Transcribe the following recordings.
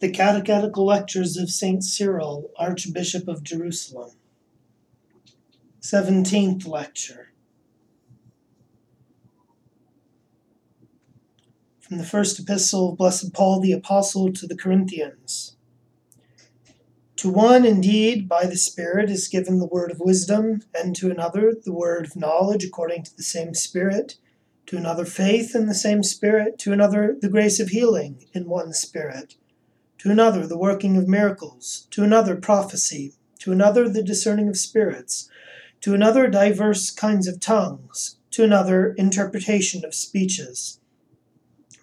The Catechetical Lectures of St. Cyril, Archbishop of Jerusalem. Seventeenth Lecture. From the first epistle of Blessed Paul the Apostle to the Corinthians. To one, indeed, by the Spirit is given the word of wisdom, and to another the word of knowledge according to the same Spirit, to another faith in the same Spirit, to another the grace of healing in one Spirit to another the working of miracles, to another prophecy, to another the discerning of spirits, to another diverse kinds of tongues, to another interpretation of speeches.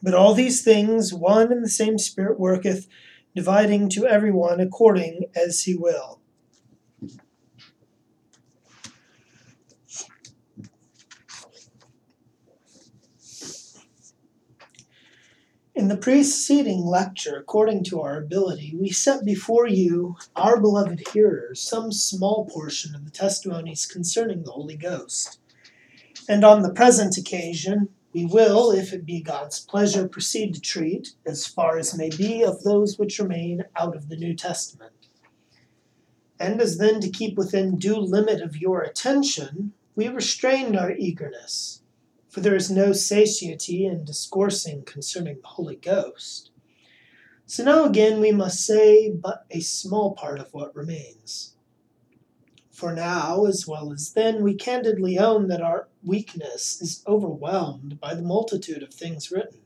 But all these things one and the same Spirit worketh, dividing to every one according as he will. In the preceding lecture, according to our ability, we set before you, our beloved hearers, some small portion of the testimonies concerning the Holy Ghost. And on the present occasion, we will, if it be God's pleasure, proceed to treat, as far as may be, of those which remain out of the New Testament. And as then to keep within due limit of your attention, we restrained our eagerness for there is no satiety in discoursing concerning the Holy Ghost. So now again we must say but a small part of what remains. For now, as well as then, we candidly own that our weakness is overwhelmed by the multitude of things written.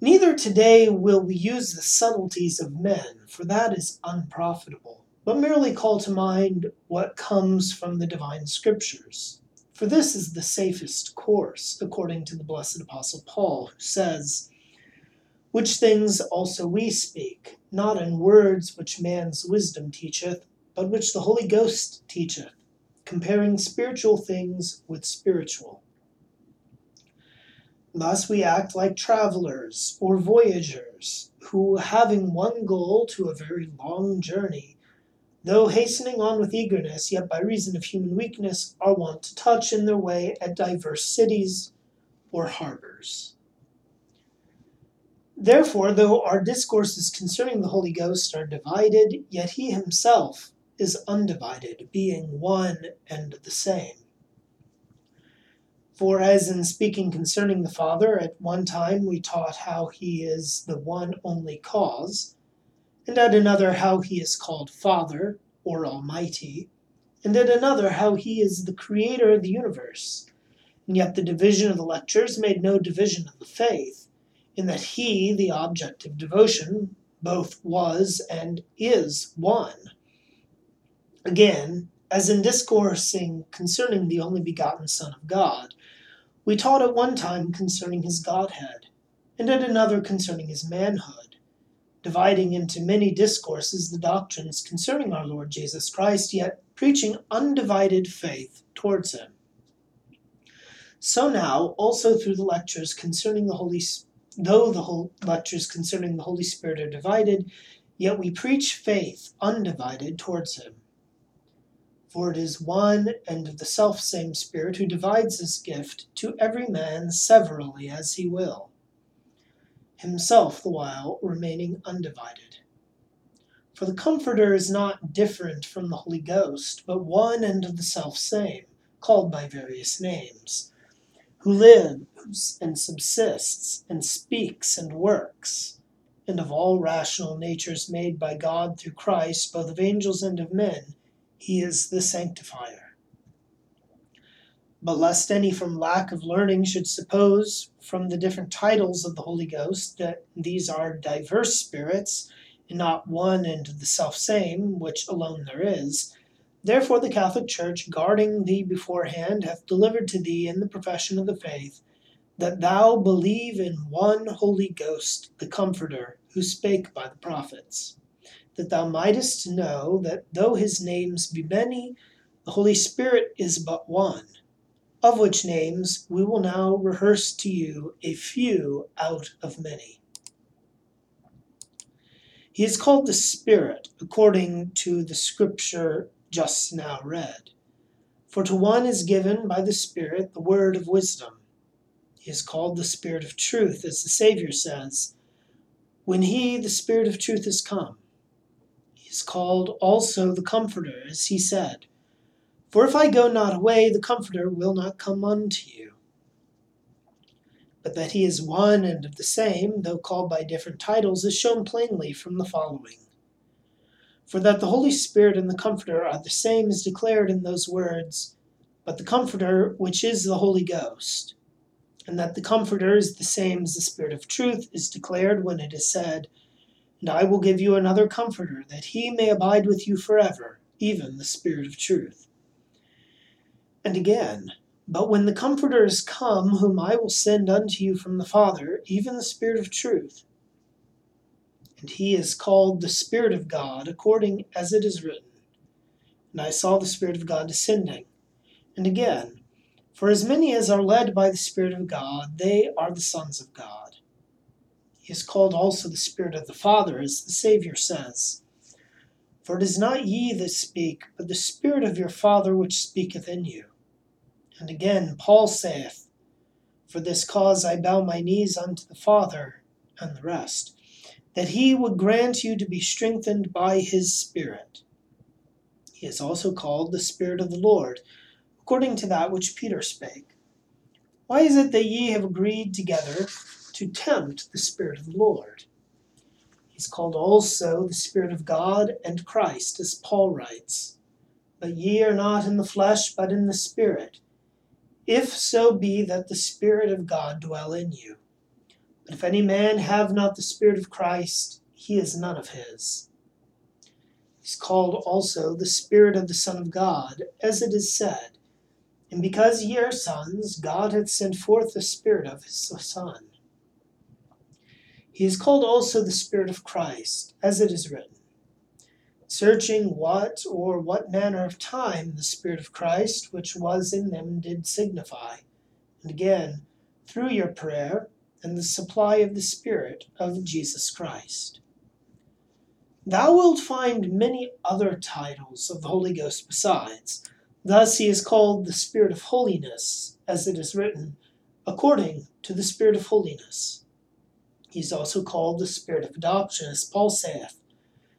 Neither today will we use the subtleties of men, for that is unprofitable, but merely call to mind what comes from the divine scriptures for this is the safest course, according to the blessed Apostle Paul, who says, Which things also we speak, not in words which man's wisdom teacheth, but which the Holy Ghost teacheth, comparing spiritual things with spiritual. Thus we act like travelers or voyagers, who, having one goal to a very long journey, though hastening on with eagerness, yet by reason of human weakness are wont to touch in their way at diverse cities or harbors. Therefore, though our discourses concerning the Holy Ghost are divided, yet he himself is undivided, being one and the same. For as in speaking concerning the Father, at one time we taught how he is the one only cause and at another how he is called Father or Almighty, and at another how he is the creator of the universe. And yet the division of the lectures made no division of the faith, in that he, the object of devotion, both was and is one. Again, as in discoursing concerning the only begotten Son of God, we taught at one time concerning his Godhead, and at another concerning his manhood dividing into many discourses the doctrines concerning our Lord Jesus Christ, yet preaching undivided faith towards him. So now, also through the lectures concerning the Holy though the whole lectures concerning the Holy Spirit are divided, yet we preach faith undivided towards him. For it is one and the self same Spirit who divides his gift to every man severally as he will himself the while remaining undivided. For the Comforter is not different from the Holy Ghost, but one and the self same, called by various names, who lives and subsists and speaks and works, and of all rational natures made by God through Christ, both of angels and of men, he is the sanctifier. But lest any from lack of learning should suppose from the different titles of the Holy Ghost that these are diverse spirits, and not one and the self same, which alone there is, therefore the Catholic Church, guarding thee beforehand, hath delivered to thee in the profession of the faith, that thou believe in one Holy Ghost, the Comforter, who spake by the prophets, that thou mightest know that though his names be many, the Holy Spirit is but one of which names we will now rehearse to you a few out of many. He is called the Spirit, according to the scripture just now read. For to one is given by the Spirit the word of wisdom. He is called the Spirit of truth, as the Saviour says, When he, the Spirit of truth, is come, he is called also the Comforter, as he said, For if I go not away, the Comforter will not come unto you. But that he is one and of the same, though called by different titles, is shown plainly from the following. For that the Holy Spirit and the Comforter are the same is declared in those words, But the Comforter, which is the Holy Ghost and that the Comforter is the same as the Spirit of truth, is declared when it is said, And I will give you another Comforter, that he may abide with you forever, even the Spirit of truth. And again, But when the Comforter is come, whom I will send unto you from the Father, even the Spirit of truth, and he is called the Spirit of God, according as it is written, And I saw the Spirit of God descending. And again, for as many as are led by the Spirit of God, they are the sons of God. He is called also the Spirit of the Father, as the Saviour says. For it is not ye that speak, but the Spirit of your Father which speaketh in you. And again, Paul saith, For this cause I bow my knees unto the Father, and the rest, that he would grant you to be strengthened by his Spirit. He is also called the Spirit of the Lord according to that which Peter spake. Why is it that ye have agreed together to tempt the Spirit of the Lord? He's called also the Spirit of God and Christ, as Paul writes. But ye are not in the flesh, but in the Spirit, if so be that the Spirit of God dwell in you. But if any man have not the Spirit of Christ, he is none of his. He's called also the Spirit of the Son of God, as it is said, and because ye are sons, God hath sent forth the Spirit of his Son. He is called also the Spirit of Christ, as it is written, searching what or what manner of time the Spirit of Christ which was in them did signify. And again, through your prayer and the supply of the Spirit of Jesus Christ. Thou wilt find many other titles of the Holy Ghost besides Thus he is called the Spirit of holiness, as it is written, according to the Spirit of holiness. He is also called the Spirit of adoption, as Paul saith,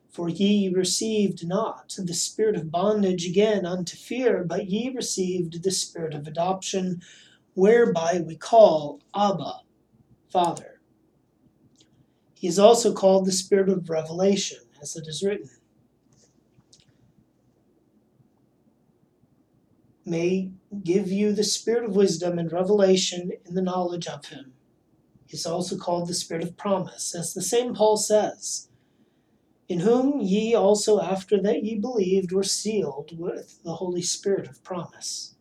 For ye received not the spirit of bondage again unto fear, but ye received the Spirit of adoption, whereby we call Abba, Father. He is also called the Spirit of revelation, as it is written, may give you the spirit of wisdom and revelation in the knowledge of him. Is also called the spirit of promise, as the same Paul says, in whom ye also after that ye believed were sealed with the Holy Spirit of promise.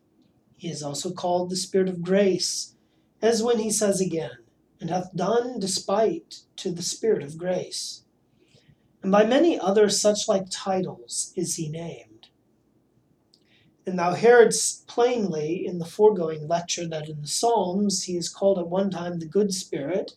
He is also called the spirit of grace, as when he says again, and hath done despite to the spirit of grace. And by many other such like titles is he named. And thou heardst plainly in the foregoing lecture that in the Psalms he is called at one time the good spirit,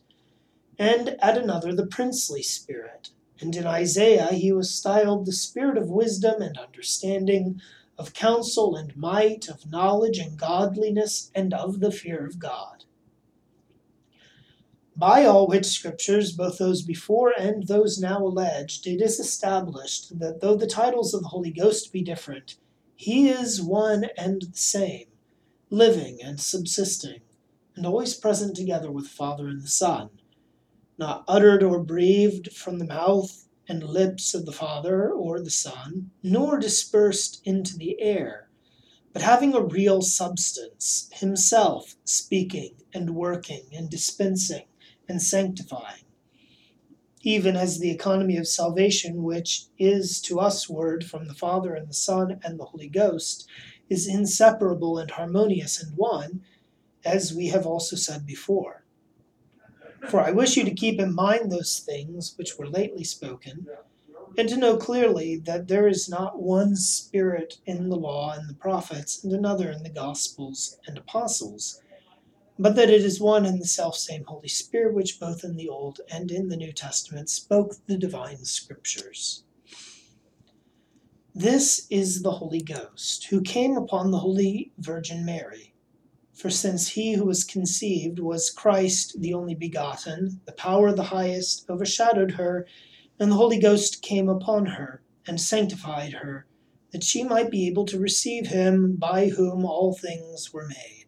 and at another the princely spirit. And in Isaiah he was styled the spirit of wisdom and understanding, of counsel and might, of knowledge and godliness, and of the fear of God. By all which scriptures, both those before and those now alleged, it is established that though the titles of the Holy Ghost be different, he is one and the same, living and subsisting, and always present together with the Father and the Son, not uttered or breathed from the mouth and lips of the Father or the Son, nor dispersed into the air, but having a real substance, himself speaking and working and dispensing and sanctifying even as the economy of salvation, which is to us word from the Father and the Son and the Holy Ghost, is inseparable and harmonious and one, as we have also said before. For I wish you to keep in mind those things which were lately spoken, and to know clearly that there is not one Spirit in the law and the prophets, and another in the Gospels and apostles but that it is one and the self-same Holy Spirit which both in the Old and in the New Testament spoke the divine scriptures. This is the Holy Ghost, who came upon the Holy Virgin Mary, For since he who was conceived was Christ the only begotten, the power of the highest overshadowed her, and the Holy Ghost came upon her, and sanctified her, that she might be able to receive him by whom all things were made.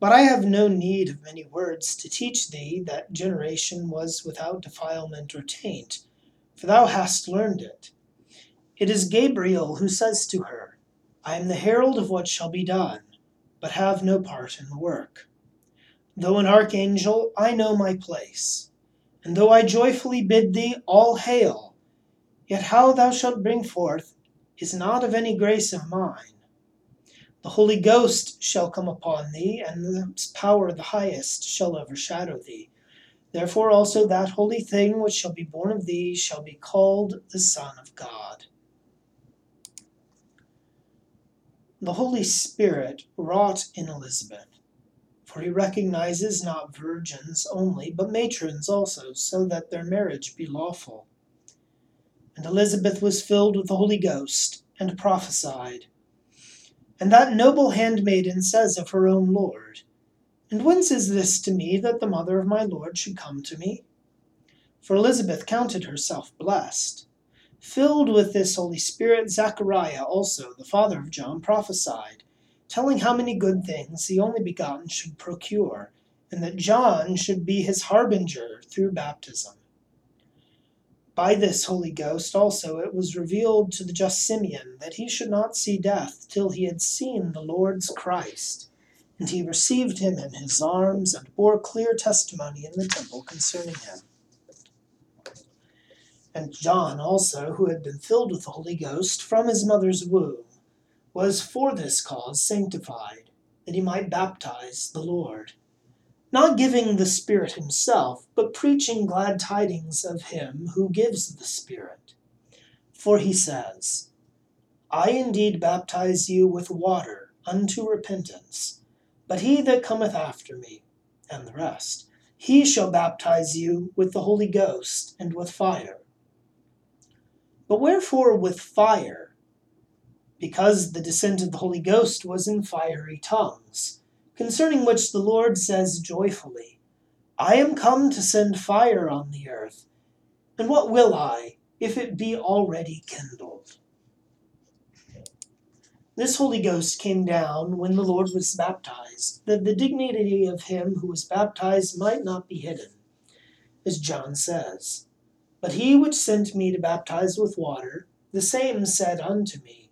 But I have no need of many words to teach thee that generation was without defilement or taint, for thou hast learned it. It is Gabriel who says to her, I am the herald of what shall be done, but have no part in the work. Though an archangel, I know my place. And though I joyfully bid thee, All hail! Yet how thou shalt bring forth is not of any grace of mine. The Holy Ghost shall come upon thee, and the power of the highest shall overshadow thee. Therefore also that holy thing which shall be born of thee shall be called the Son of God. The Holy Spirit wrought in Elizabeth, for he recognizes not virgins only, but matrons also, so that their marriage be lawful. And Elizabeth was filled with the Holy Ghost, and prophesied. And that noble handmaiden says of her own Lord, And whence is this to me that the mother of my Lord should come to me? For Elizabeth counted herself blessed. Filled with this Holy Spirit, Zachariah also, the father of John, prophesied, telling how many good things the only begotten should procure, and that John should be his harbinger through baptism. By this Holy Ghost also it was revealed to the just Simeon that he should not see death till he had seen the Lord's Christ. And he received him in his arms and bore clear testimony in the temple concerning him. And John also, who had been filled with the Holy Ghost from his mother's womb, was for this cause sanctified, that he might baptize the Lord, not giving the Spirit himself, but preaching glad tidings of him who gives the Spirit. For he says, I indeed baptize you with water unto repentance, but he that cometh after me, and the rest, he shall baptize you with the Holy Ghost and with fire. But wherefore with fire? Because the descent of the Holy Ghost was in fiery tongues, concerning which the Lord says joyfully, I am come to send fire on the earth, and what will I, if it be already kindled? This Holy Ghost came down when the Lord was baptized, that the dignity of him who was baptized might not be hidden, as John says. But he which sent me to baptize with water, the same said unto me,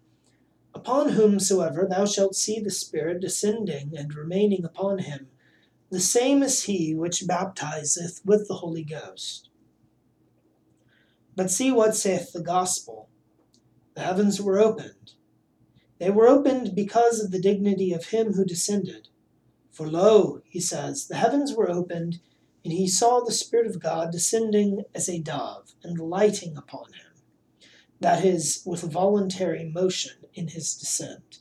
Upon whomsoever thou shalt see the Spirit descending and remaining upon him, the same is he which baptizeth with the Holy Ghost. But see what saith the gospel. The heavens were opened. They were opened because of the dignity of him who descended. For lo, he says, the heavens were opened, and he saw the Spirit of God descending as a dove and lighting upon him. That is, with voluntary motion in his descent.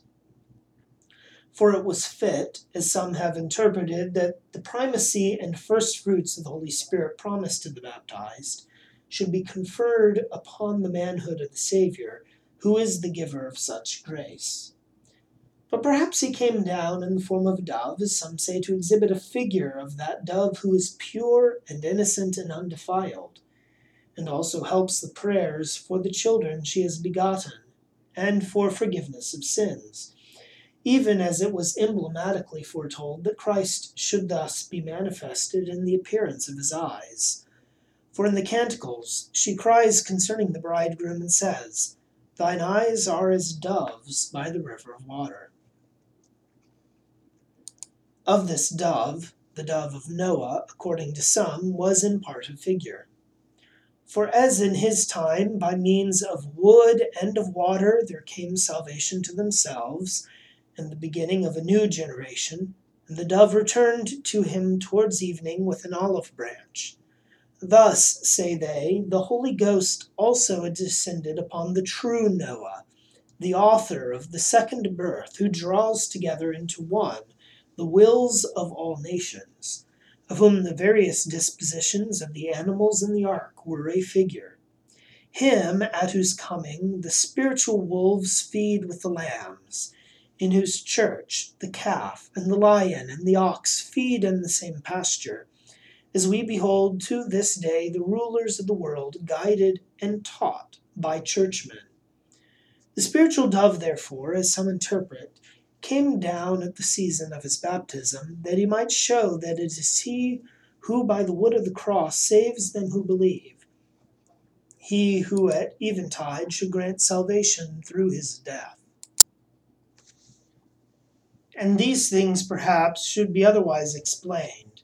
For it was fit, as some have interpreted, that the primacy and first fruits of the Holy Spirit promised to the baptized should be conferred upon the manhood of the Saviour, who is the giver of such grace. But perhaps he came down in the form of a dove, as some say, to exhibit a figure of that dove who is pure and innocent and undefiled, and also helps the prayers for the children she has begotten, and for forgiveness of sins, even as it was emblematically foretold that Christ should thus be manifested in the appearance of his eyes. For in the Canticles she cries concerning the bridegroom and says, Thine eyes are as doves by the river of water. Of this dove, the dove of Noah, according to some, was in part a figure. For as in his time, by means of wood and of water, there came salvation to themselves, and the beginning of a new generation, and the dove returned to him towards evening with an olive branch. Thus, say they, the Holy Ghost also descended upon the true Noah, the author of the second birth, who draws together into one the wills of all nations, of whom the various dispositions of the animals in the ark were a figure. Him at whose coming the spiritual wolves feed with the lambs, in whose church the calf and the lion and the ox feed in the same pasture, as we behold to this day the rulers of the world guided and taught by churchmen. The spiritual dove, therefore, as some interpret, came down at the season of his baptism, that he might show that it is he who by the wood of the cross saves them who believe. He who at eventide should grant salvation through his death. And these things perhaps should be otherwise explained.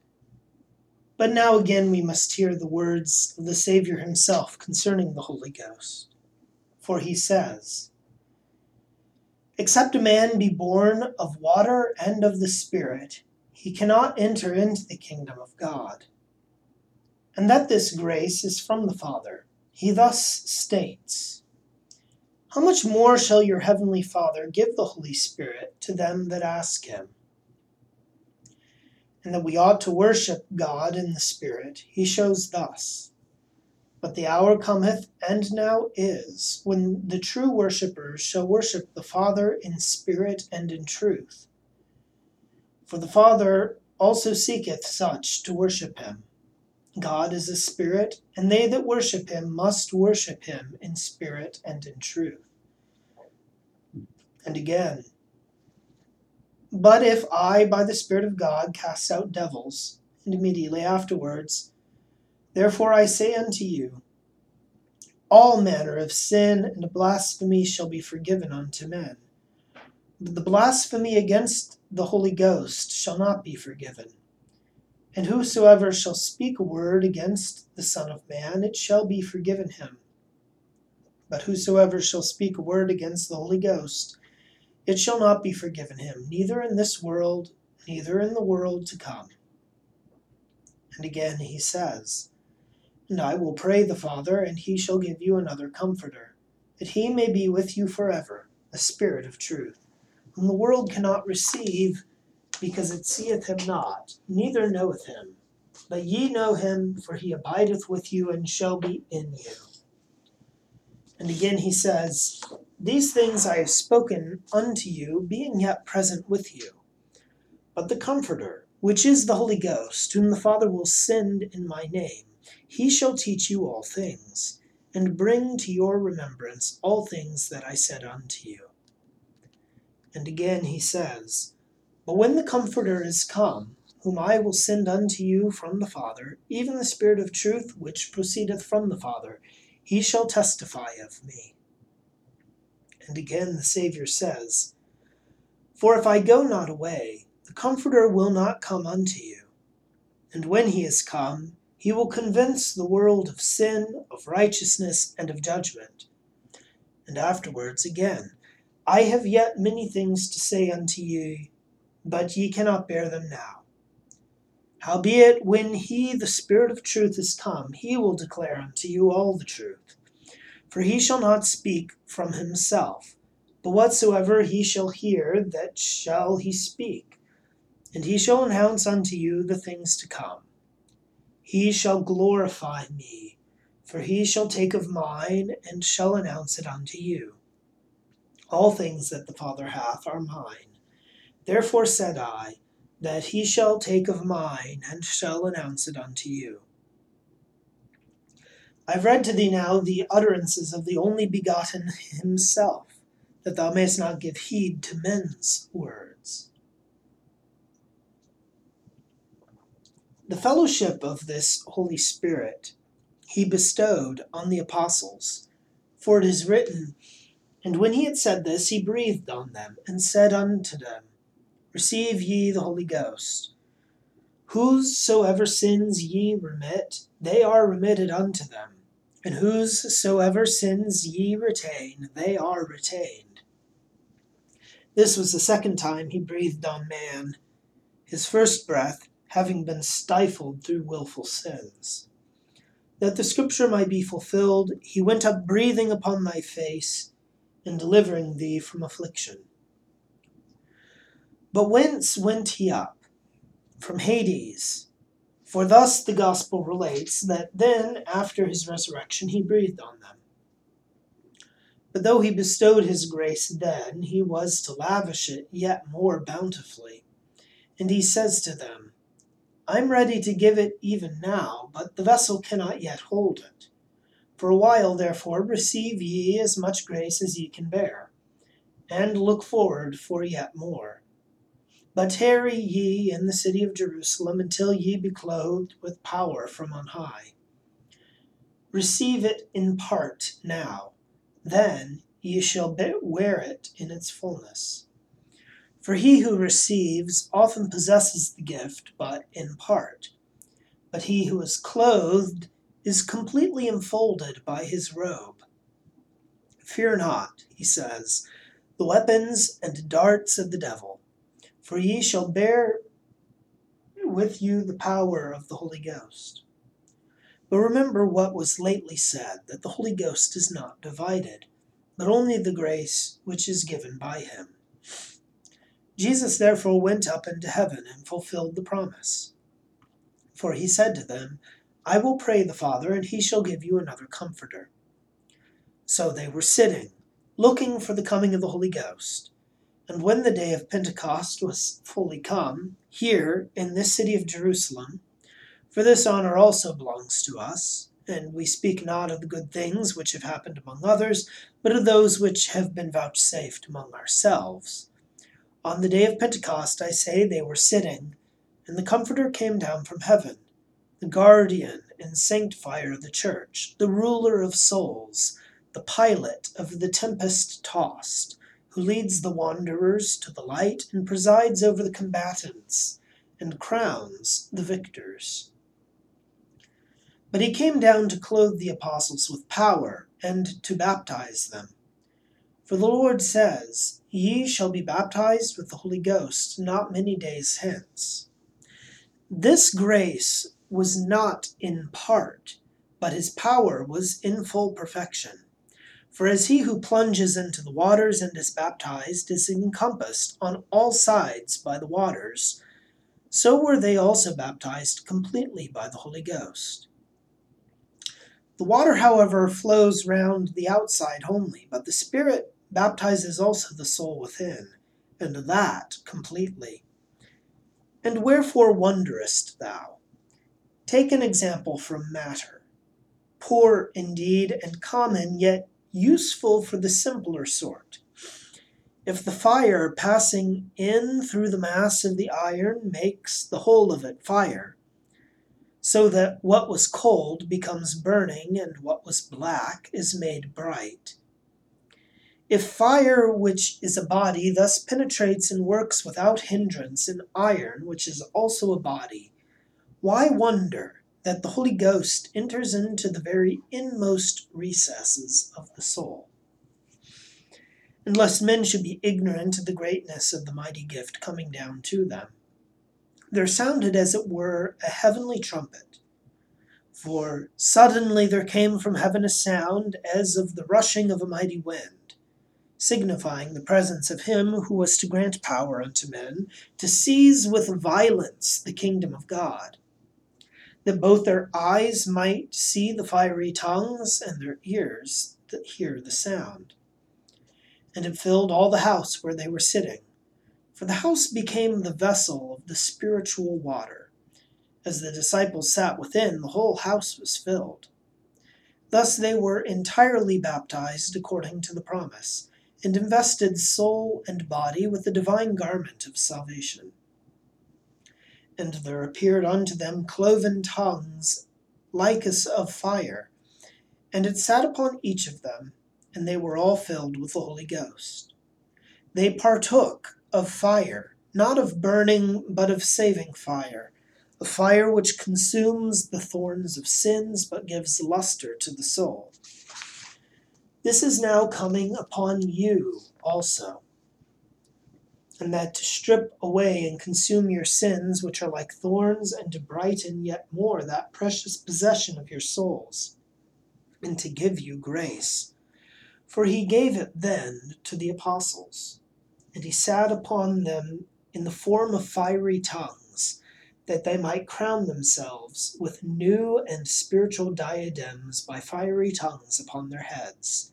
But now again we must hear the words of the Saviour himself concerning the Holy Ghost. For he says, Except a man be born of water and of the Spirit, he cannot enter into the kingdom of God. And that this grace is from the Father, he thus states How much more shall your heavenly Father give the Holy Spirit to them that ask him? And that we ought to worship God in the Spirit, he shows thus. But the hour cometh, and now is, when the true worshippers shall worship the Father in spirit and in truth. For the Father also seeketh such to worship him. God is a spirit, and they that worship him must worship him in spirit and in truth. And again, but if I, by the Spirit of God, cast out devils, and immediately afterwards, Therefore I say unto you, all manner of sin and blasphemy shall be forgiven unto men. But the blasphemy against the Holy Ghost shall not be forgiven. And whosoever shall speak a word against the Son of Man, it shall be forgiven him. But whosoever shall speak a word against the Holy Ghost, it shall not be forgiven him, neither in this world, neither in the world to come. And again he says, and I will pray the Father, and he shall give you another Comforter, that he may be with you forever, the Spirit of truth, whom the world cannot receive, because it seeth him not, neither knoweth him. But ye know him, for he abideth with you, and shall be in you. And again he says, These things I have spoken unto you, being yet present with you. But the Comforter, which is the Holy Ghost, whom the Father will send in my name, he shall teach you all things, and bring to your remembrance all things that I said unto you. And again he says, But when the Comforter is come, whom I will send unto you from the Father, even the Spirit of truth which proceedeth from the Father, he shall testify of me. And again the Saviour says, For if I go not away, the Comforter will not come unto you. And when he is come, he will convince the world of sin, of righteousness, and of judgment. And afterwards again, I have yet many things to say unto you, but ye cannot bear them now. Howbeit, when he, the Spirit of truth, is come, he will declare unto you all the truth. For he shall not speak from himself, but whatsoever he shall hear, that shall he speak. And he shall announce unto you the things to come. He shall glorify me, for he shall take of mine, and shall announce it unto you. All things that the Father hath are mine. Therefore said I, that he shall take of mine, and shall announce it unto you. I have read to thee now the utterances of the only begotten himself, that thou mayest not give heed to men's words. The fellowship of this Holy Spirit he bestowed on the apostles. For it is written, And when he had said this, he breathed on them, and said unto them, Receive ye the Holy Ghost. Whosoever sins ye remit, they are remitted unto them. And whosoever sins ye retain, they are retained. This was the second time he breathed on man. His first breath having been stifled through wilful sins. That the scripture might be fulfilled, he went up breathing upon thy face, and delivering thee from affliction. But whence went he up? From Hades. For thus the gospel relates that then, after his resurrection, he breathed on them. But though he bestowed his grace then, he was to lavish it yet more bountifully. And he says to them, I'm ready to give it even now, but the vessel cannot yet hold it. For a while, therefore, receive ye as much grace as ye can bear, and look forward for yet more. But tarry ye in the city of Jerusalem until ye be clothed with power from on high. Receive it in part now then ye shall wear it in its fullness. For he who receives often possesses the gift, but in part. But he who is clothed is completely enfolded by his robe. Fear not, he says, the weapons and darts of the devil, for ye shall bear with you the power of the Holy Ghost. But remember what was lately said, that the Holy Ghost is not divided, but only the grace which is given by him. Jesus therefore went up into heaven and fulfilled the promise. For he said to them, I will pray the Father, and he shall give you another Comforter. So they were sitting, looking for the coming of the Holy Ghost. And when the day of Pentecost was fully come, here in this city of Jerusalem, for this honor also belongs to us. And we speak not of the good things which have happened among others, but of those which have been vouchsafed among ourselves. On the day of Pentecost, I say, they were sitting, and the Comforter came down from heaven, the guardian and sanctifier of the church, the ruler of souls, the pilot of the tempest tossed, who leads the wanderers to the light and presides over the combatants and crowns the victors. But he came down to clothe the apostles with power, and to baptize them. For the Lord says, Ye shall be baptized with the Holy Ghost not many days hence. This grace was not in part, but his power was in full perfection. For as he who plunges into the waters and is baptized is encompassed on all sides by the waters, so were they also baptized completely by the Holy Ghost. The water, however, flows round the outside only, but the Spirit baptizes also the soul within, and that completely. And wherefore wonderest thou? Take an example from matter, poor indeed and common, yet useful for the simpler sort. If the fire passing in through the mass of the iron makes the whole of it fire, so that what was cold becomes burning and what was black is made bright. If fire, which is a body, thus penetrates and works without hindrance in iron, which is also a body, why wonder that the Holy Ghost enters into the very inmost recesses of the soul? And lest men should be ignorant of the greatness of the mighty gift coming down to them there sounded, as it were, a heavenly trumpet. For suddenly there came from heaven a sound as of the rushing of a mighty wind, signifying the presence of him who was to grant power unto men to seize with violence the kingdom of God, that both their eyes might see the fiery tongues and their ears that hear the sound. And it filled all the house where they were sitting for the house became the vessel of the spiritual water. As the disciples sat within, the whole house was filled. Thus they were entirely baptized according to the promise, and invested soul and body with the divine garment of salvation. And there appeared unto them cloven tongues like as of fire, and it sat upon each of them, and they were all filled with the Holy Ghost. They partook of fire, not of burning, but of saving fire, a fire which consumes the thorns of sins, but gives luster to the soul. This is now coming upon you also, and that to strip away and consume your sins, which are like thorns, and to brighten yet more that precious possession of your souls, and to give you grace. For he gave it then to the apostles and he sat upon them in the form of fiery tongues, that they might crown themselves with new and spiritual diadems by fiery tongues upon their heads.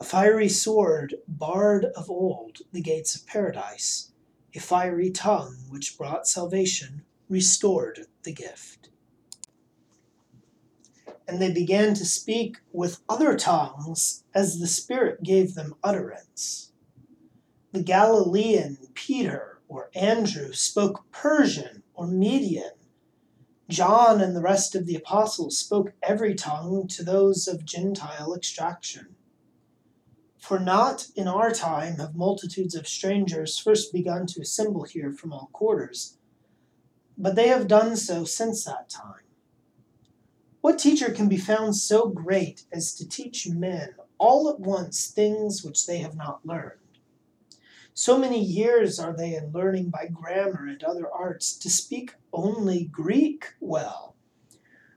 A fiery sword barred of old the gates of paradise, a fiery tongue which brought salvation restored the gift. And they began to speak with other tongues as the Spirit gave them utterance. The Galilean Peter or Andrew spoke Persian or Median. John and the rest of the apostles spoke every tongue to those of Gentile extraction. For not in our time have multitudes of strangers first begun to assemble here from all quarters, but they have done so since that time. What teacher can be found so great as to teach men all at once things which they have not learned? So many years are they in learning by grammar and other arts to speak only Greek well,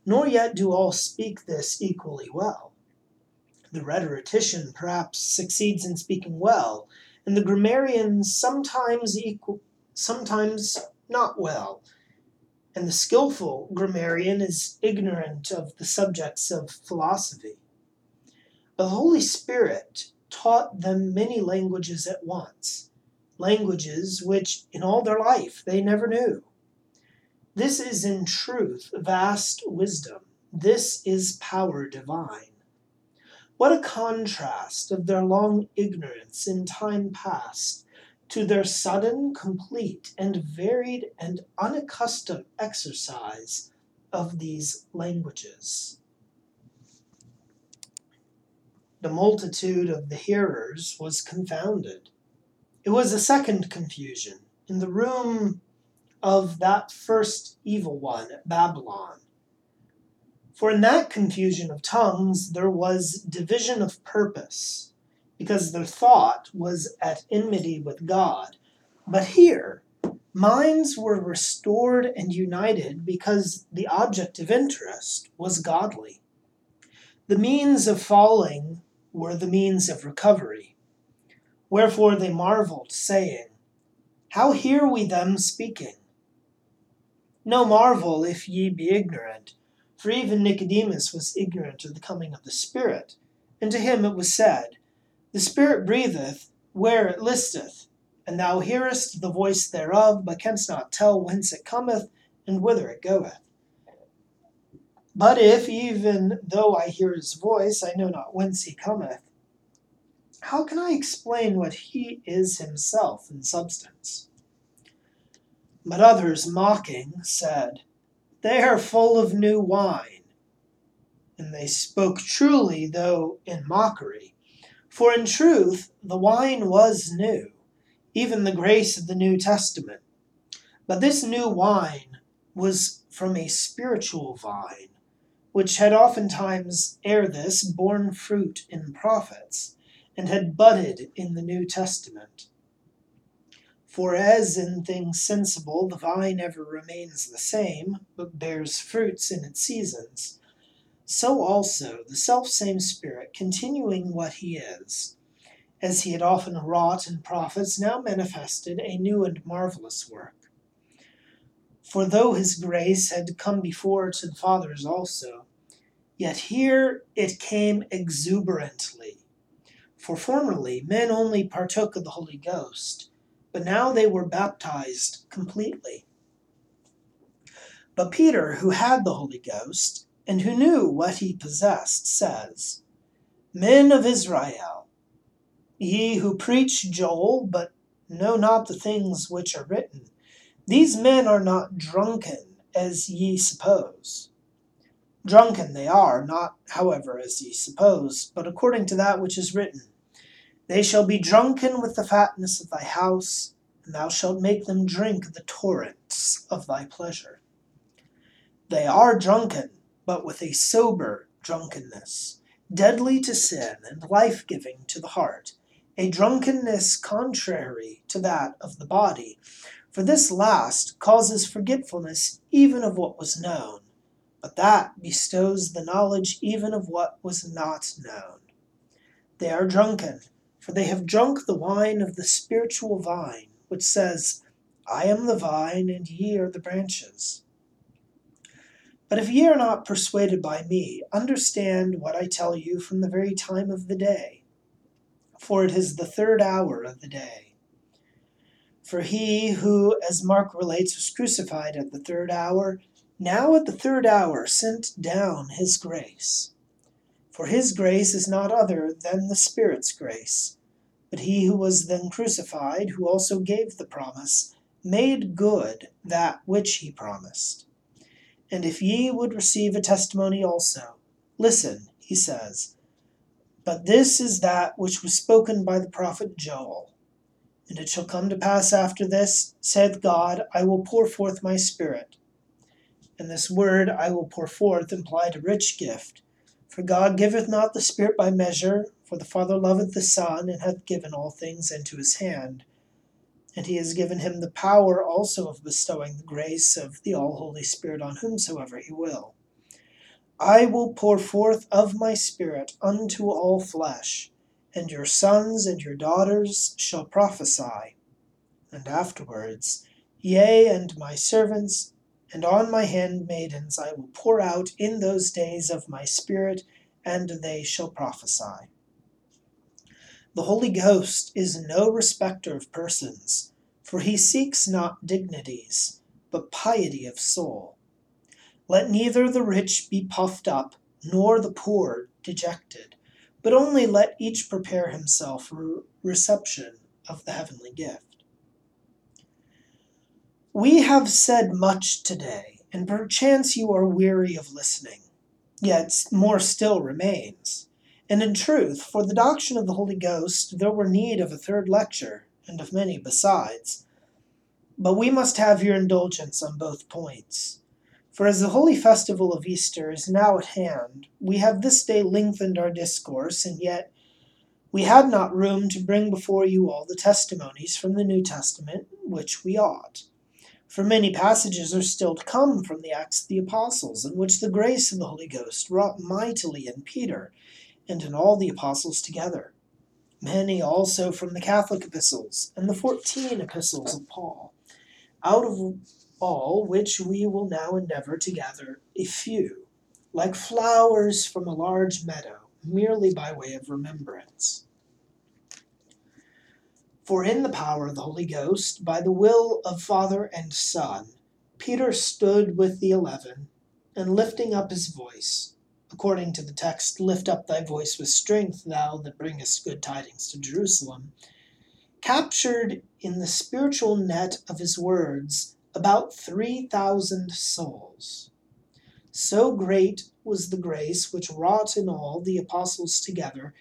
nor yet do all speak this equally well. The rhetorician perhaps succeeds in speaking well, and the grammarian sometimes equal, sometimes not well, and the skilful grammarian is ignorant of the subjects of philosophy. The Holy Spirit taught them many languages at once, languages which in all their life they never knew. This is in truth vast wisdom. This is power divine. What a contrast of their long ignorance in time past to their sudden, complete, and varied and unaccustomed exercise of these languages. The multitude of the hearers was confounded. It was a second confusion in the room of that first evil one at Babylon. For in that confusion of tongues there was division of purpose, because their thought was at enmity with God. But here, minds were restored and united because the object of interest was godly. The means of falling were the means of recovery. Wherefore they marveled, saying, How hear we them speaking? No marvel if ye be ignorant, for even Nicodemus was ignorant of the coming of the Spirit. And to him it was said, The Spirit breatheth where it listeth, and thou hearest the voice thereof, but canst not tell whence it cometh and whither it goeth. But if, even though I hear his voice, I know not whence he cometh, how can I explain what he is himself in substance? But others, mocking, said, They are full of new wine. And they spoke truly, though in mockery. For in truth, the wine was new, even the grace of the New Testament. But this new wine was from a spiritual vine, which had oftentimes ere this borne fruit in prophets and had budded in the New Testament. For as in things sensible the vine ever remains the same, but bears fruits in its seasons, so also the selfsame Spirit, continuing what he is, as he had often wrought in prophets, now manifested a new and marvellous work. For though his grace had come before to the fathers also, yet here it came exuberantly for formerly men only partook of the Holy Ghost, but now they were baptized completely. But Peter, who had the Holy Ghost, and who knew what he possessed, says, Men of Israel, ye who preach Joel, but know not the things which are written, these men are not drunken, as ye suppose. Drunken they are, not, however, as ye suppose, but according to that which is written. They shall be drunken with the fatness of thy house, and thou shalt make them drink the torrents of thy pleasure. They are drunken, but with a sober drunkenness, deadly to sin and life giving to the heart, a drunkenness contrary to that of the body. For this last causes forgetfulness even of what was known, but that bestows the knowledge even of what was not known. They are drunken for they have drunk the wine of the spiritual vine, which says, I am the vine, and ye are the branches. But if ye are not persuaded by me, understand what I tell you from the very time of the day. for it is the third hour of the day. For he who, as Mark relates, was crucified at the third hour, now at the third hour sent down his grace. For his grace is not other than the Spirit's grace. But he who was then crucified, who also gave the promise, made good that which he promised. And if ye would receive a testimony also, listen, he says, but this is that which was spoken by the prophet Joel. And it shall come to pass after this, saith God, I will pour forth my Spirit. And this word, I will pour forth, implied a rich gift. For God giveth not the Spirit by measure, for the Father loveth the Son, and hath given all things into his hand. And he has given him the power also of bestowing the grace of the all Holy Spirit on whomsoever he will. I will pour forth of my Spirit unto all flesh, and your sons and your daughters shall prophesy. And afterwards, yea, and my servants, and on my handmaidens I will pour out in those days of my Spirit, and they shall prophesy. The Holy Ghost is no respecter of persons, for he seeks not dignities, but piety of soul. Let neither the rich be puffed up, nor the poor dejected, but only let each prepare himself for reception of the heavenly gift. We have said much today, and perchance you are weary of listening, yet more still remains. And in truth, for the doctrine of the Holy Ghost there were need of a third lecture, and of many besides. But we must have your indulgence on both points. For as the holy festival of Easter is now at hand, we have this day lengthened our discourse, and yet we had not room to bring before you all the testimonies from the New Testament, which we ought. For many passages are still to come from the Acts of the Apostles, in which the grace of the Holy Ghost wrought mightily in Peter and in all the apostles together. Many also from the Catholic epistles and the fourteen epistles of Paul, out of all which we will now endeavor to gather a few, like flowers from a large meadow, merely by way of remembrance. For in the power of the Holy Ghost, by the will of Father and Son, Peter stood with the eleven, and lifting up his voice, according to the text, Lift up thy voice with strength, thou that bringest good tidings to Jerusalem, captured in the spiritual net of his words about 3,000 souls. So great was the grace which wrought in all the apostles together,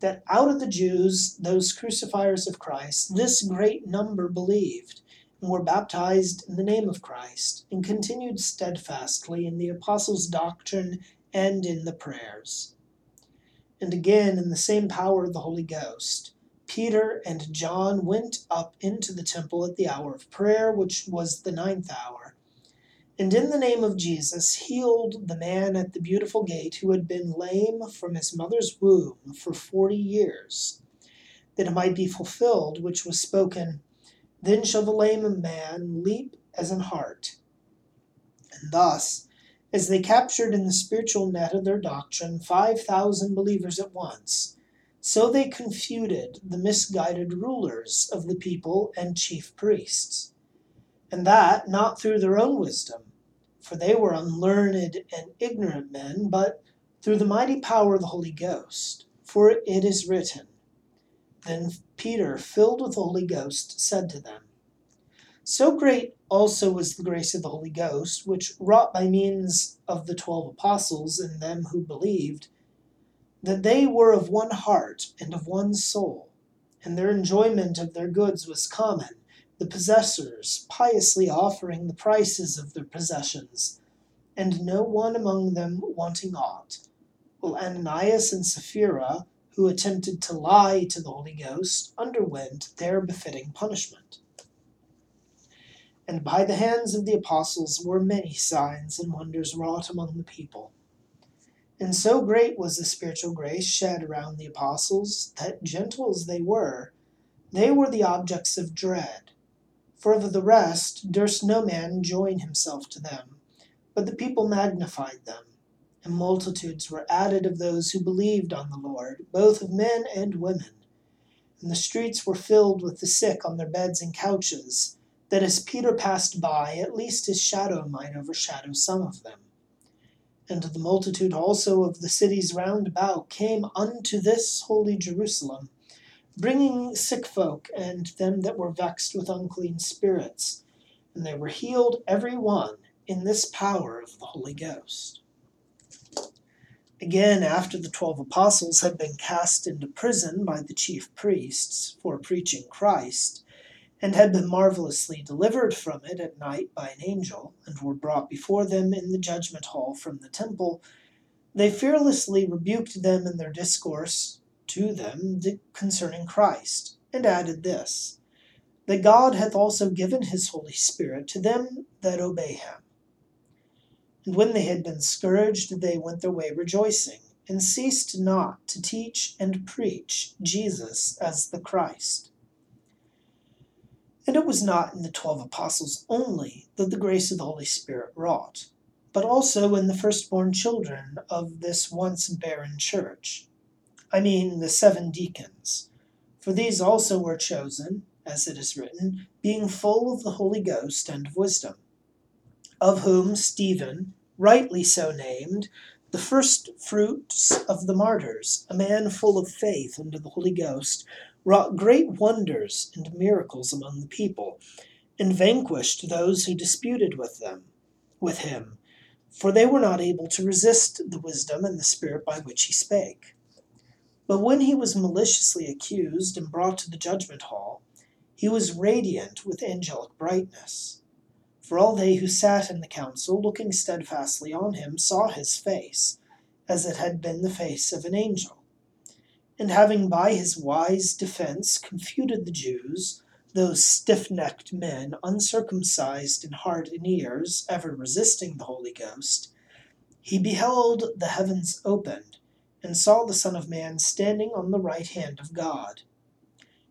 that out of the Jews, those crucifiers of Christ, this great number believed, and were baptized in the name of Christ, and continued steadfastly in the apostles' doctrine and in the prayers. And again, in the same power of the Holy Ghost, Peter and John went up into the temple at the hour of prayer, which was the ninth hour, and in the name of Jesus healed the man at the beautiful gate who had been lame from his mother's womb for forty years, that it might be fulfilled which was spoken, Then shall the lame man leap as an hart. And thus, as they captured in the spiritual net of their doctrine five thousand believers at once, so they confuted the misguided rulers of the people and chief priests, and that not through their own wisdom, for they were unlearned and ignorant men, but through the mighty power of the Holy Ghost. For it is written, Then Peter, filled with the Holy Ghost, said to them, So great also was the grace of the Holy Ghost, which wrought by means of the twelve apostles and them who believed that they were of one heart and of one soul, and their enjoyment of their goods was common, the possessors piously offering the prices of their possessions, and no one among them wanting aught. While Ananias and Sapphira, who attempted to lie to the Holy Ghost, underwent their befitting punishment. And by the hands of the apostles were many signs and wonders wrought among the people. And so great was the spiritual grace shed around the apostles that, gentle as they were, they were the objects of dread. For of the rest durst no man join himself to them, but the people magnified them, and multitudes were added of those who believed on the Lord, both of men and women. and the streets were filled with the sick on their beds and couches, that as Peter passed by, at least his shadow might overshadow some of them. And the multitude also of the cities round about came unto this holy Jerusalem, bringing sick folk and them that were vexed with unclean spirits, and they were healed every one in this power of the Holy Ghost. Again, after the twelve apostles had been cast into prison by the chief priests for preaching Christ, and had been marvelously delivered from it at night by an angel, and were brought before them in the judgment hall from the temple, they fearlessly rebuked them in their discourse to them concerning Christ, and added this that God hath also given his Holy Spirit to them that obey him. And when they had been scourged, they went their way rejoicing, and ceased not to teach and preach Jesus as the Christ. And it was not in the twelve apostles only that the grace of the Holy Spirit wrought, but also in the firstborn children of this once barren church. I mean the seven deacons. For these also were chosen, as it is written, being full of the Holy Ghost and of wisdom, of whom Stephen, rightly so named, the first fruits of the martyrs, a man full of faith of the Holy Ghost, wrought great wonders and miracles among the people, and vanquished those who disputed with them with him, for they were not able to resist the wisdom and the spirit by which he spake. But when he was maliciously accused and brought to the judgment hall, he was radiant with angelic brightness. For all they who sat in the council, looking steadfastly on him, saw his face, as it had been the face of an angel and having by his wise defence confuted the Jews, those stiff necked men, uncircumcised in heart and ears, ever resisting the Holy Ghost, he beheld the heavens opened, and saw the Son of Man standing on the right hand of God.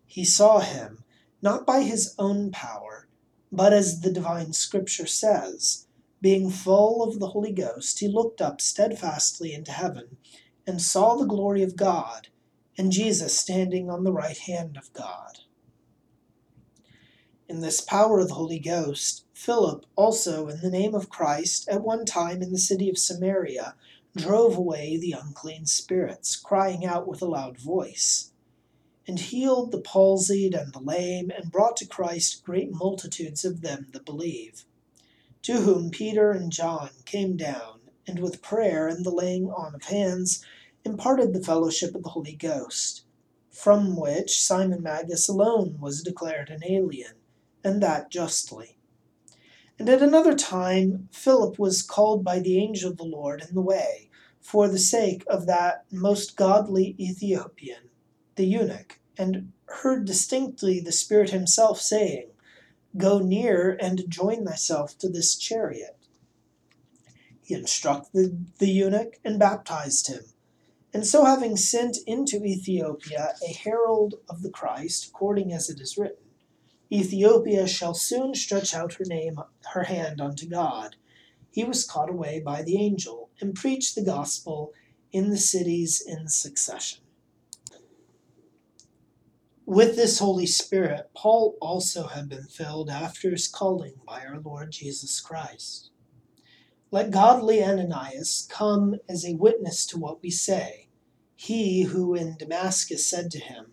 He saw him, not by his own power, but as the divine Scripture says, being full of the Holy Ghost, he looked up steadfastly into heaven, and saw the glory of God and Jesus standing on the right hand of God. In this power of the Holy Ghost, Philip also, in the name of Christ, at one time in the city of Samaria, drove away the unclean spirits, crying out with a loud voice, and healed the palsied and the lame, and brought to Christ great multitudes of them that believe. To whom Peter and John came down, and with prayer and the laying on of hands, imparted the fellowship of the Holy Ghost, from which Simon Magus alone was declared an alien, and that justly. And at another time Philip was called by the angel of the Lord in the way, for the sake of that most godly Ethiopian, the eunuch, and heard distinctly the Spirit himself saying, Go near and join thyself to this chariot. He instructed the eunuch and baptized him and so, having sent into Ethiopia a herald of the Christ, according as it is written, Ethiopia shall soon stretch out her name, her hand unto God. He was caught away by the angel, and preached the gospel in the cities in succession. With this Holy Spirit, Paul also had been filled after his calling by our Lord Jesus Christ. Let godly Ananias come as a witness to what we say. He who in Damascus said to him,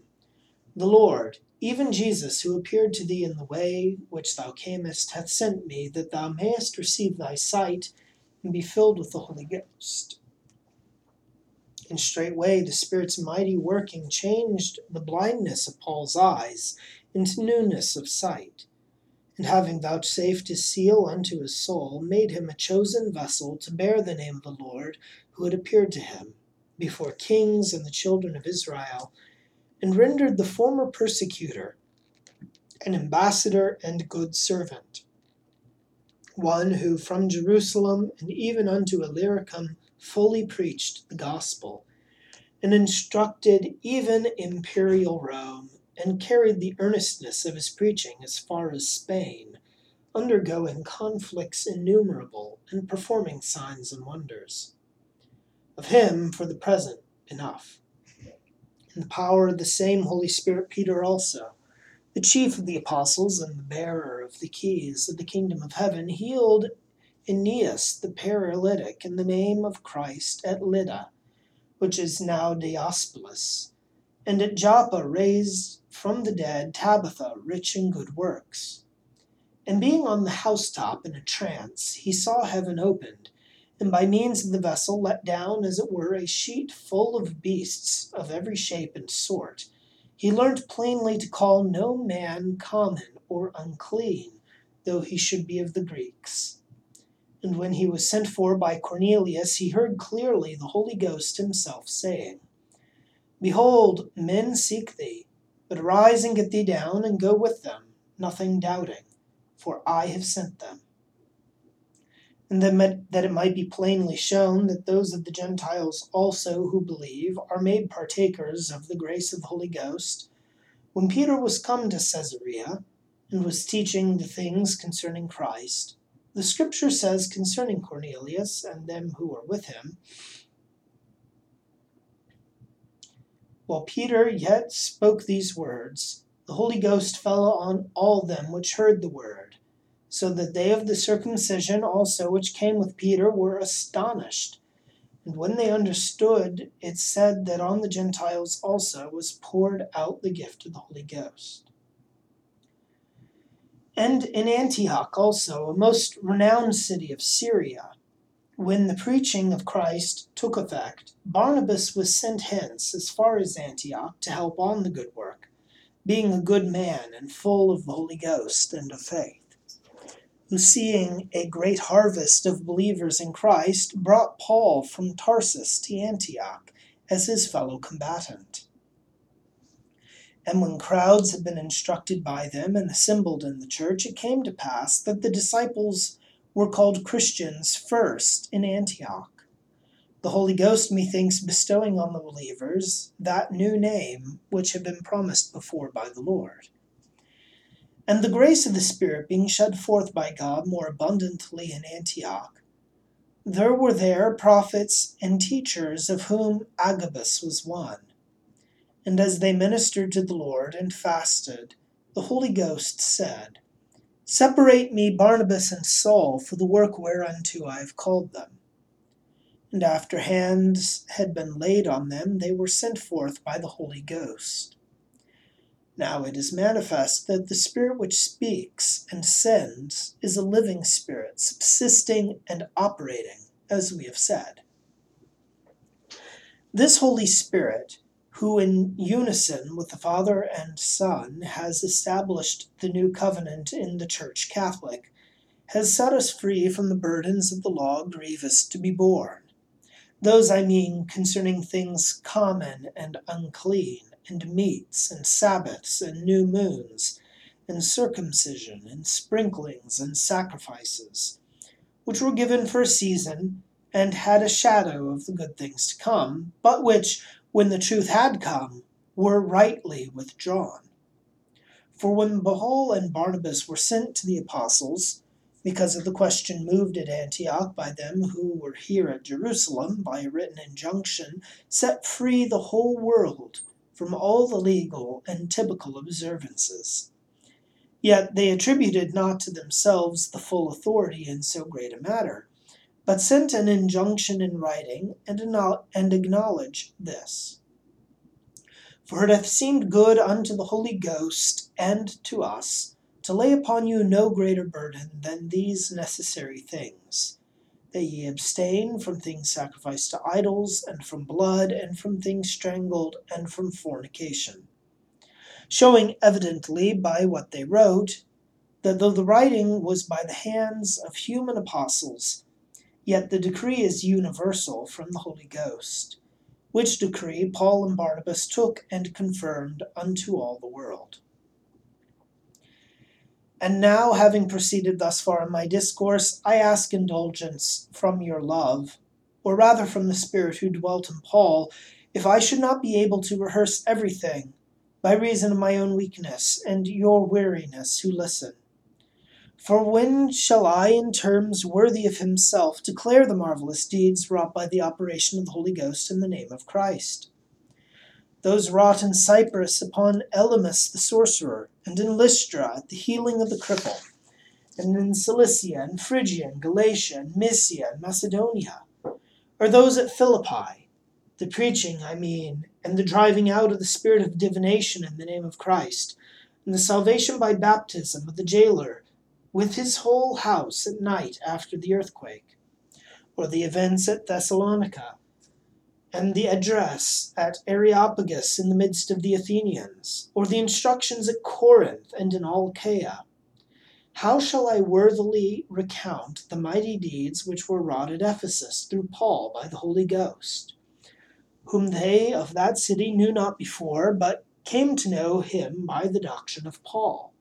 The Lord, even Jesus, who appeared to thee in the way which thou camest, hath sent me, that thou mayest receive thy sight and be filled with the Holy Ghost. And straightway the Spirit's mighty working changed the blindness of Paul's eyes into newness of sight and having vouchsafed his seal unto his soul, made him a chosen vessel to bear the name of the Lord, who had appeared to him before kings and the children of Israel, and rendered the former persecutor an ambassador and good servant, one who from Jerusalem and even unto Illyricum fully preached the gospel, and instructed even imperial Rome and carried the earnestness of his preaching as far as Spain, undergoing conflicts innumerable and performing signs and wonders. Of him, for the present, enough. In the power of the same Holy Spirit, Peter also, the chief of the apostles and the bearer of the keys of the kingdom of heaven, healed Aeneas the paralytic in the name of Christ at Lydda, which is now Diospolis, and at Joppa raised from the dead Tabitha, rich in good works. And being on the housetop in a trance, he saw heaven opened, and by means of the vessel let down as it were a sheet full of beasts of every shape and sort. He learnt plainly to call no man common or unclean, though he should be of the Greeks. And when he was sent for by Cornelius, he heard clearly the Holy Ghost himself saying, Behold, men seek thee, but arise and get thee down, and go with them, nothing doubting, for I have sent them. And that it might be plainly shown that those of the Gentiles also who believe are made partakers of the grace of the Holy Ghost, when Peter was come to Caesarea and was teaching the things concerning Christ, the scripture says concerning Cornelius and them who were with him, While Peter yet spoke these words, the Holy Ghost fell on all them which heard the word so that they of the circumcision also which came with Peter were astonished. And when they understood, it said that on the Gentiles also was poured out the gift of the Holy Ghost. And in Antioch also, a most renowned city of Syria, when the preaching of Christ took effect, Barnabas was sent hence as far as Antioch to help on the good work, being a good man and full of the Holy Ghost and of faith who, seeing a great harvest of believers in Christ, brought Paul from Tarsus to Antioch as his fellow combatant. And when crowds had been instructed by them and assembled in the church, it came to pass that the disciples were called Christians first in Antioch. The Holy Ghost, methinks, bestowing on the believers that new name which had been promised before by the Lord and the grace of the Spirit being shed forth by God more abundantly in Antioch. There were there prophets and teachers, of whom Agabus was one. And as they ministered to the Lord and fasted, the Holy Ghost said, Separate me Barnabas and Saul for the work whereunto I have called them. And after hands had been laid on them, they were sent forth by the Holy Ghost. Now it is manifest that the Spirit which speaks and sends is a living Spirit, subsisting and operating, as we have said. This Holy Spirit, who in unison with the Father and Son has established the new covenant in the Church Catholic, has set us free from the burdens of the law grievous to be borne. Those, I mean, concerning things common and unclean and meats, and Sabbaths, and new moons, and circumcision, and sprinklings, and sacrifices, which were given for a season, and had a shadow of the good things to come, but which, when the truth had come, were rightly withdrawn. For when Paul and Barnabas were sent to the apostles, because of the question moved at Antioch by them who were here at Jerusalem by a written injunction, set free the whole world from all the legal and typical observances. Yet they attributed not to themselves the full authority in so great a matter, but sent an injunction in writing and, acknowledge this. For it hath seemed good unto the Holy Ghost and to us to lay upon you no greater burden than these necessary things that ye abstain from things sacrificed to idols, and from blood, and from things strangled, and from fornication. Showing evidently by what they wrote, that though the writing was by the hands of human apostles, yet the decree is universal from the Holy Ghost, which decree Paul and Barnabas took and confirmed unto all the world. And now, having proceeded thus far in my discourse, I ask indulgence from your love, or rather from the Spirit who dwelt in Paul, if I should not be able to rehearse everything, by reason of my own weakness and your weariness who listen. For when shall I, in terms worthy of himself, declare the marvelous deeds wrought by the operation of the Holy Ghost in the name of Christ? those wrought in Cyprus upon Elymas the sorcerer, and in Lystra at the healing of the cripple, and in Cilicia and Phrygia and Galatia and Mysia and Macedonia, or those at Philippi, the preaching, I mean, and the driving out of the spirit of divination in the name of Christ, and the salvation by baptism of the jailer with his whole house at night after the earthquake, or the events at Thessalonica, and the address at Areopagus in the midst of the Athenians, or the instructions at Corinth and in all Achaia. How shall I worthily recount the mighty deeds which were wrought at Ephesus through Paul by the Holy Ghost, whom they of that city knew not before, but came to know him by the doctrine of Paul?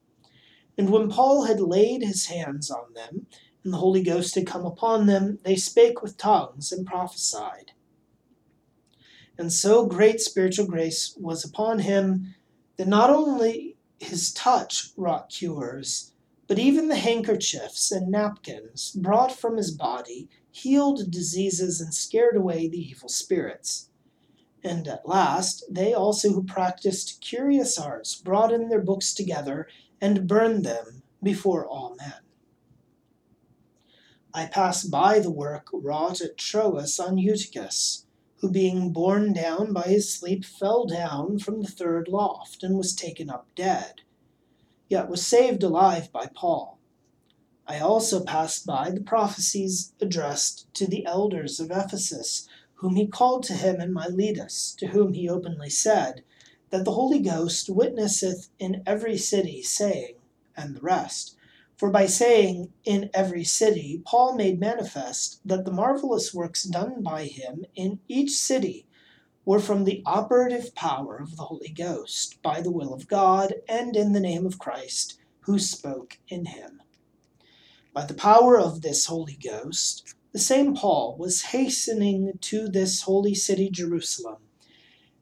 And when Paul had laid his hands on them, and the Holy Ghost had come upon them, they spake with tongues and prophesied. And so great spiritual grace was upon him that not only his touch wrought cures, but even the handkerchiefs and napkins brought from his body healed diseases and scared away the evil spirits. And at last, they also who practiced curious arts brought in their books together and burn them before all men. I pass by the work wrought at Troas on Eutychus who being borne down by his sleep fell down from the third loft, and was taken up dead, yet was saved alive by Paul. I also pass by the prophecies addressed to the elders of Ephesus, whom he called to him in Miletus, to whom he openly said, That the Holy Ghost witnesseth in every city, saying, and the rest, for by saying, in every city, Paul made manifest that the marvelous works done by him in each city were from the operative power of the Holy Ghost, by the will of God, and in the name of Christ, who spoke in him. By the power of this Holy Ghost, the same Paul was hastening to this holy city Jerusalem,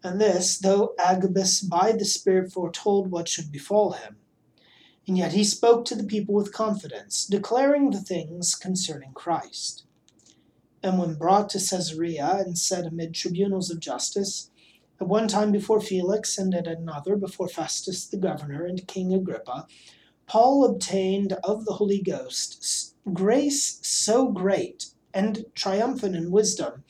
and this, though Agabus by the Spirit foretold what should befall him and yet he spoke to the people with confidence, declaring the things concerning Christ. And when brought to Caesarea and set amid tribunals of justice, at one time before Felix and at another before Festus the governor and King Agrippa, Paul obtained of the Holy Ghost grace so great and triumphant in wisdom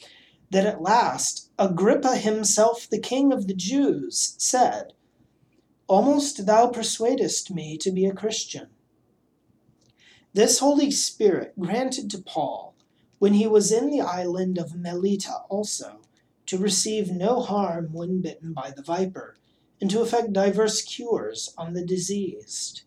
that at last Agrippa himself, the king of the Jews, said, Almost thou persuadest me to be a Christian. This Holy Spirit granted to Paul, when he was in the island of Melita also, to receive no harm when bitten by the viper, and to effect diverse cures on the diseased.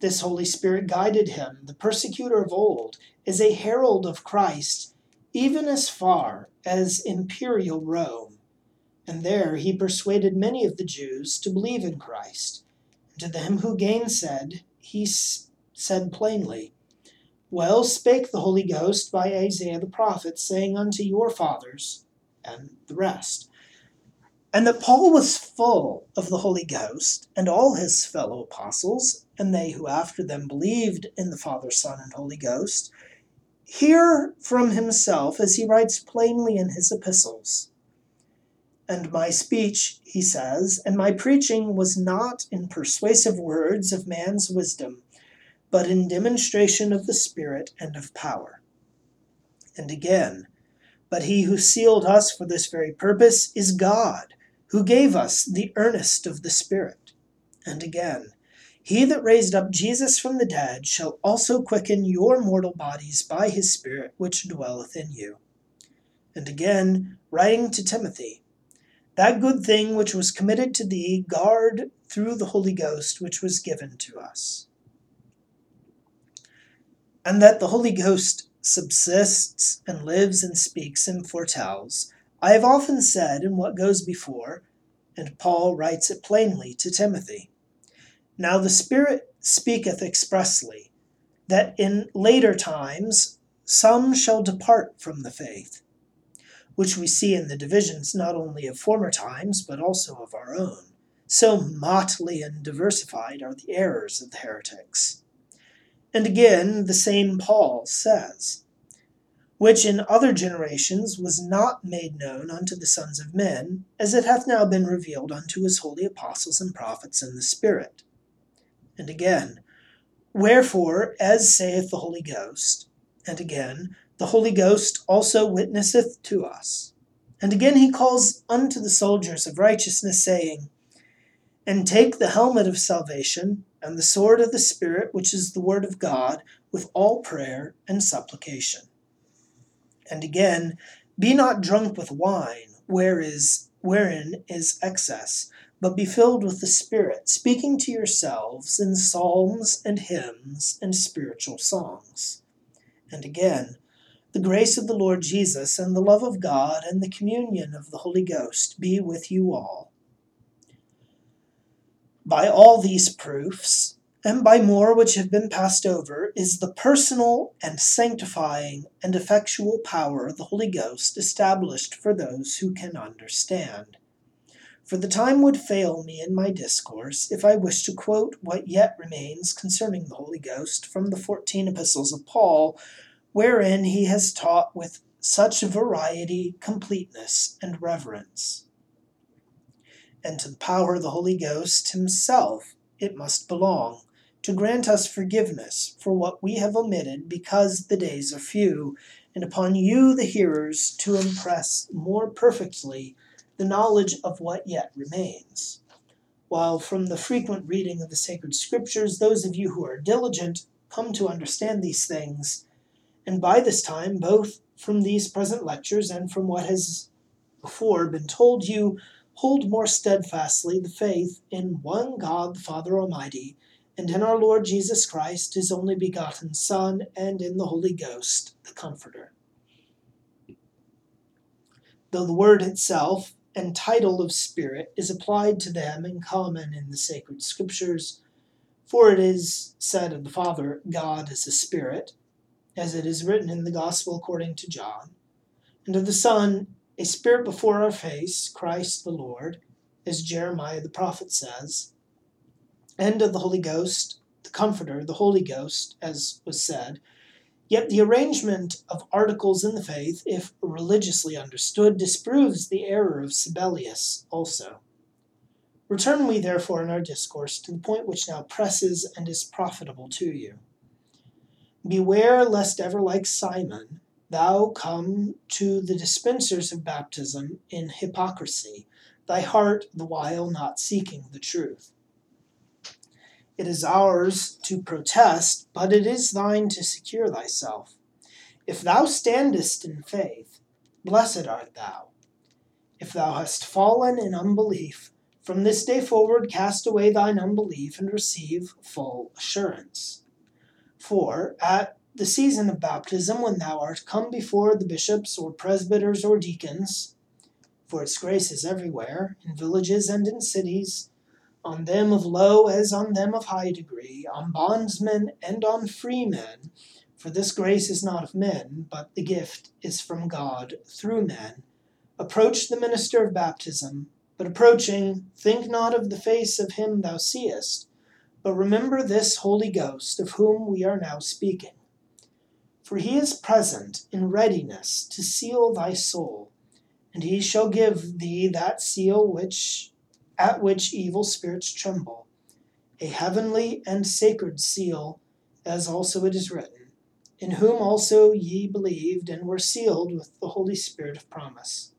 This Holy Spirit guided him, the persecutor of old, as a herald of Christ, even as far as imperial Rome and there he persuaded many of the Jews to believe in Christ. And to them who gainsaid, he said plainly, Well spake the Holy Ghost by Isaiah the prophet, saying unto your fathers, and the rest. And that Paul was full of the Holy Ghost, and all his fellow apostles, and they who after them believed in the Father, Son, and Holy Ghost, hear from himself as he writes plainly in his epistles and my speech, he says, and my preaching was not in persuasive words of man's wisdom, but in demonstration of the Spirit and of power. And again, but he who sealed us for this very purpose is God, who gave us the earnest of the Spirit. And again, he that raised up Jesus from the dead shall also quicken your mortal bodies by his Spirit which dwelleth in you. And again, writing to Timothy, that good thing which was committed to thee, guard through the Holy Ghost which was given to us. And that the Holy Ghost subsists and lives and speaks and foretells, I have often said in what goes before, and Paul writes it plainly to Timothy. Now the Spirit speaketh expressly, that in later times some shall depart from the faith which we see in the divisions not only of former times, but also of our own. So motley and diversified are the errors of the heretics. And again, the same Paul says, which in other generations was not made known unto the sons of men, as it hath now been revealed unto his holy apostles and prophets in the Spirit. And again, Wherefore, as saith the Holy Ghost, and again, the Holy Ghost also witnesseth to us. And again he calls unto the soldiers of righteousness, saying, And take the helmet of salvation, and the sword of the Spirit, which is the word of God, with all prayer and supplication. And again, Be not drunk with wine, where is, wherein is excess, but be filled with the Spirit, speaking to yourselves in psalms and hymns and spiritual songs. And again, the grace of the Lord Jesus and the love of God and the communion of the Holy Ghost be with you all. By all these proofs, and by more which have been passed over, is the personal and sanctifying and effectual power of the Holy Ghost established for those who can understand. For the time would fail me in my discourse if I wished to quote what yet remains concerning the Holy Ghost from the fourteen epistles of Paul, wherein he has taught with such variety, completeness, and reverence. And to the power of the Holy Ghost himself it must belong, to grant us forgiveness for what we have omitted because the days are few, and upon you, the hearers, to impress more perfectly the knowledge of what yet remains. While from the frequent reading of the sacred scriptures, those of you who are diligent come to understand these things, and by this time, both from these present lectures and from what has before been told you, hold more steadfastly the faith in one God the Father Almighty, and in our Lord Jesus Christ, his only begotten Son, and in the Holy Ghost, the Comforter. Though the word itself and title of Spirit is applied to them in common in the sacred scriptures, for it is said of the Father, God is a Spirit, as it is written in the Gospel according to John, and of the Son, a Spirit before our face, Christ the Lord, as Jeremiah the prophet says, and of the Holy Ghost, the Comforter, the Holy Ghost, as was said. Yet the arrangement of articles in the faith, if religiously understood, disproves the error of Sabellius also. Return we therefore in our discourse to the point which now presses and is profitable to you. Beware lest ever like Simon thou come to the dispensers of baptism in hypocrisy, thy heart the while not seeking the truth. It is ours to protest, but it is thine to secure thyself. If thou standest in faith, blessed art thou. If thou hast fallen in unbelief, from this day forward cast away thine unbelief and receive full assurance. For at the season of baptism, when thou art come before the bishops or presbyters or deacons, for its grace is everywhere, in villages and in cities, on them of low as on them of high degree, on bondsmen and on freemen, for this grace is not of men, but the gift is from God through men. Approach the minister of baptism, but approaching, think not of the face of him thou seest, but remember this Holy Ghost of whom we are now speaking for he is present in readiness to seal thy soul, and he shall give thee that seal which at which evil spirits tremble, a heavenly and sacred seal, as also it is written, in whom also ye believed and were sealed with the Holy Spirit of promise.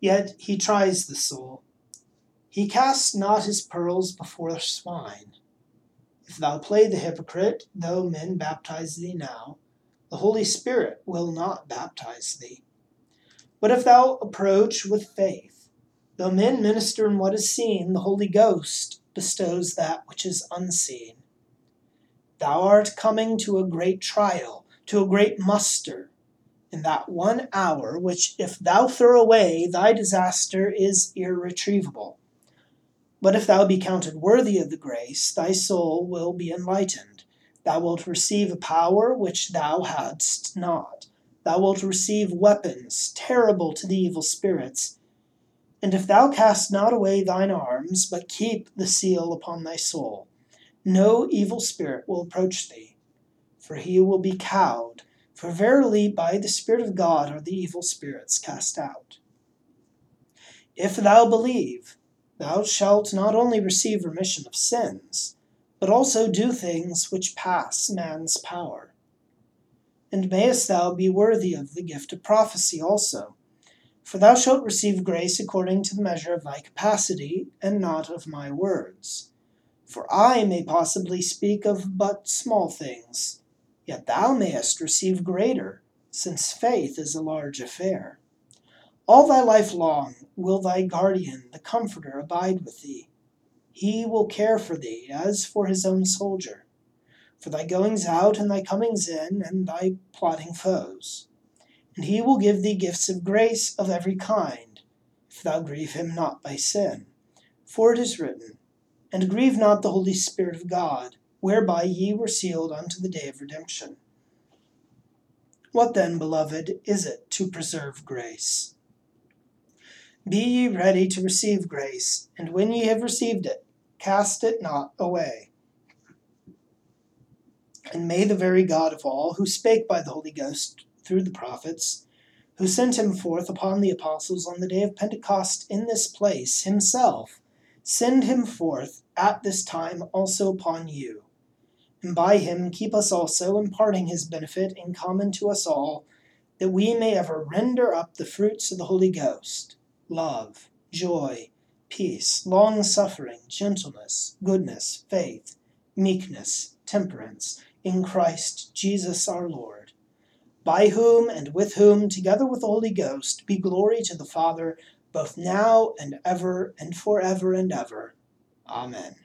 Yet he tries the soul. He casts not his pearls before swine if thou play the hypocrite, though men baptize thee now, the Holy Spirit will not baptize thee. But if thou approach with faith, though men minister in what is seen, the Holy Ghost bestows that which is unseen. Thou art coming to a great trial, to a great muster, in that one hour which, if thou throw away, thy disaster is irretrievable. But if thou be counted worthy of the grace, thy soul will be enlightened. Thou wilt receive a power which thou hadst not. Thou wilt receive weapons terrible to the evil spirits. And if thou cast not away thine arms, but keep the seal upon thy soul, no evil spirit will approach thee, for he will be cowed, For verily by the Spirit of God are the evil spirits cast out. If thou believe, thou shalt not only receive remission of sins, but also do things which pass man's power. And mayest thou be worthy of the gift of prophecy also for thou shalt receive grace according to the measure of thy capacity, and not of my words. For I may possibly speak of but small things, yet thou mayest receive greater, since faith is a large affair. All thy life long will thy guardian, the Comforter, abide with thee. He will care for thee as for his own soldier, for thy goings out and thy comings in, and thy plotting foes and he will give thee gifts of grace of every kind, if thou grieve him not by sin. For it is written, And grieve not the Holy Spirit of God, whereby ye were sealed unto the day of redemption. What then, beloved, is it to preserve grace? Be ye ready to receive grace, and when ye have received it, cast it not away. And may the very God of all, who spake by the Holy Ghost through the prophets, who sent him forth upon the apostles on the day of Pentecost in this place, himself, send him forth at this time also upon you. And by him keep us also, imparting his benefit in common to us all, that we may ever render up the fruits of the Holy Ghost love, joy, peace, long suffering, gentleness, goodness, faith, meekness, temperance, in Christ Jesus our Lord by whom and with whom, together with the Holy Ghost, be glory to the Father, both now and ever and for ever and ever. Amen.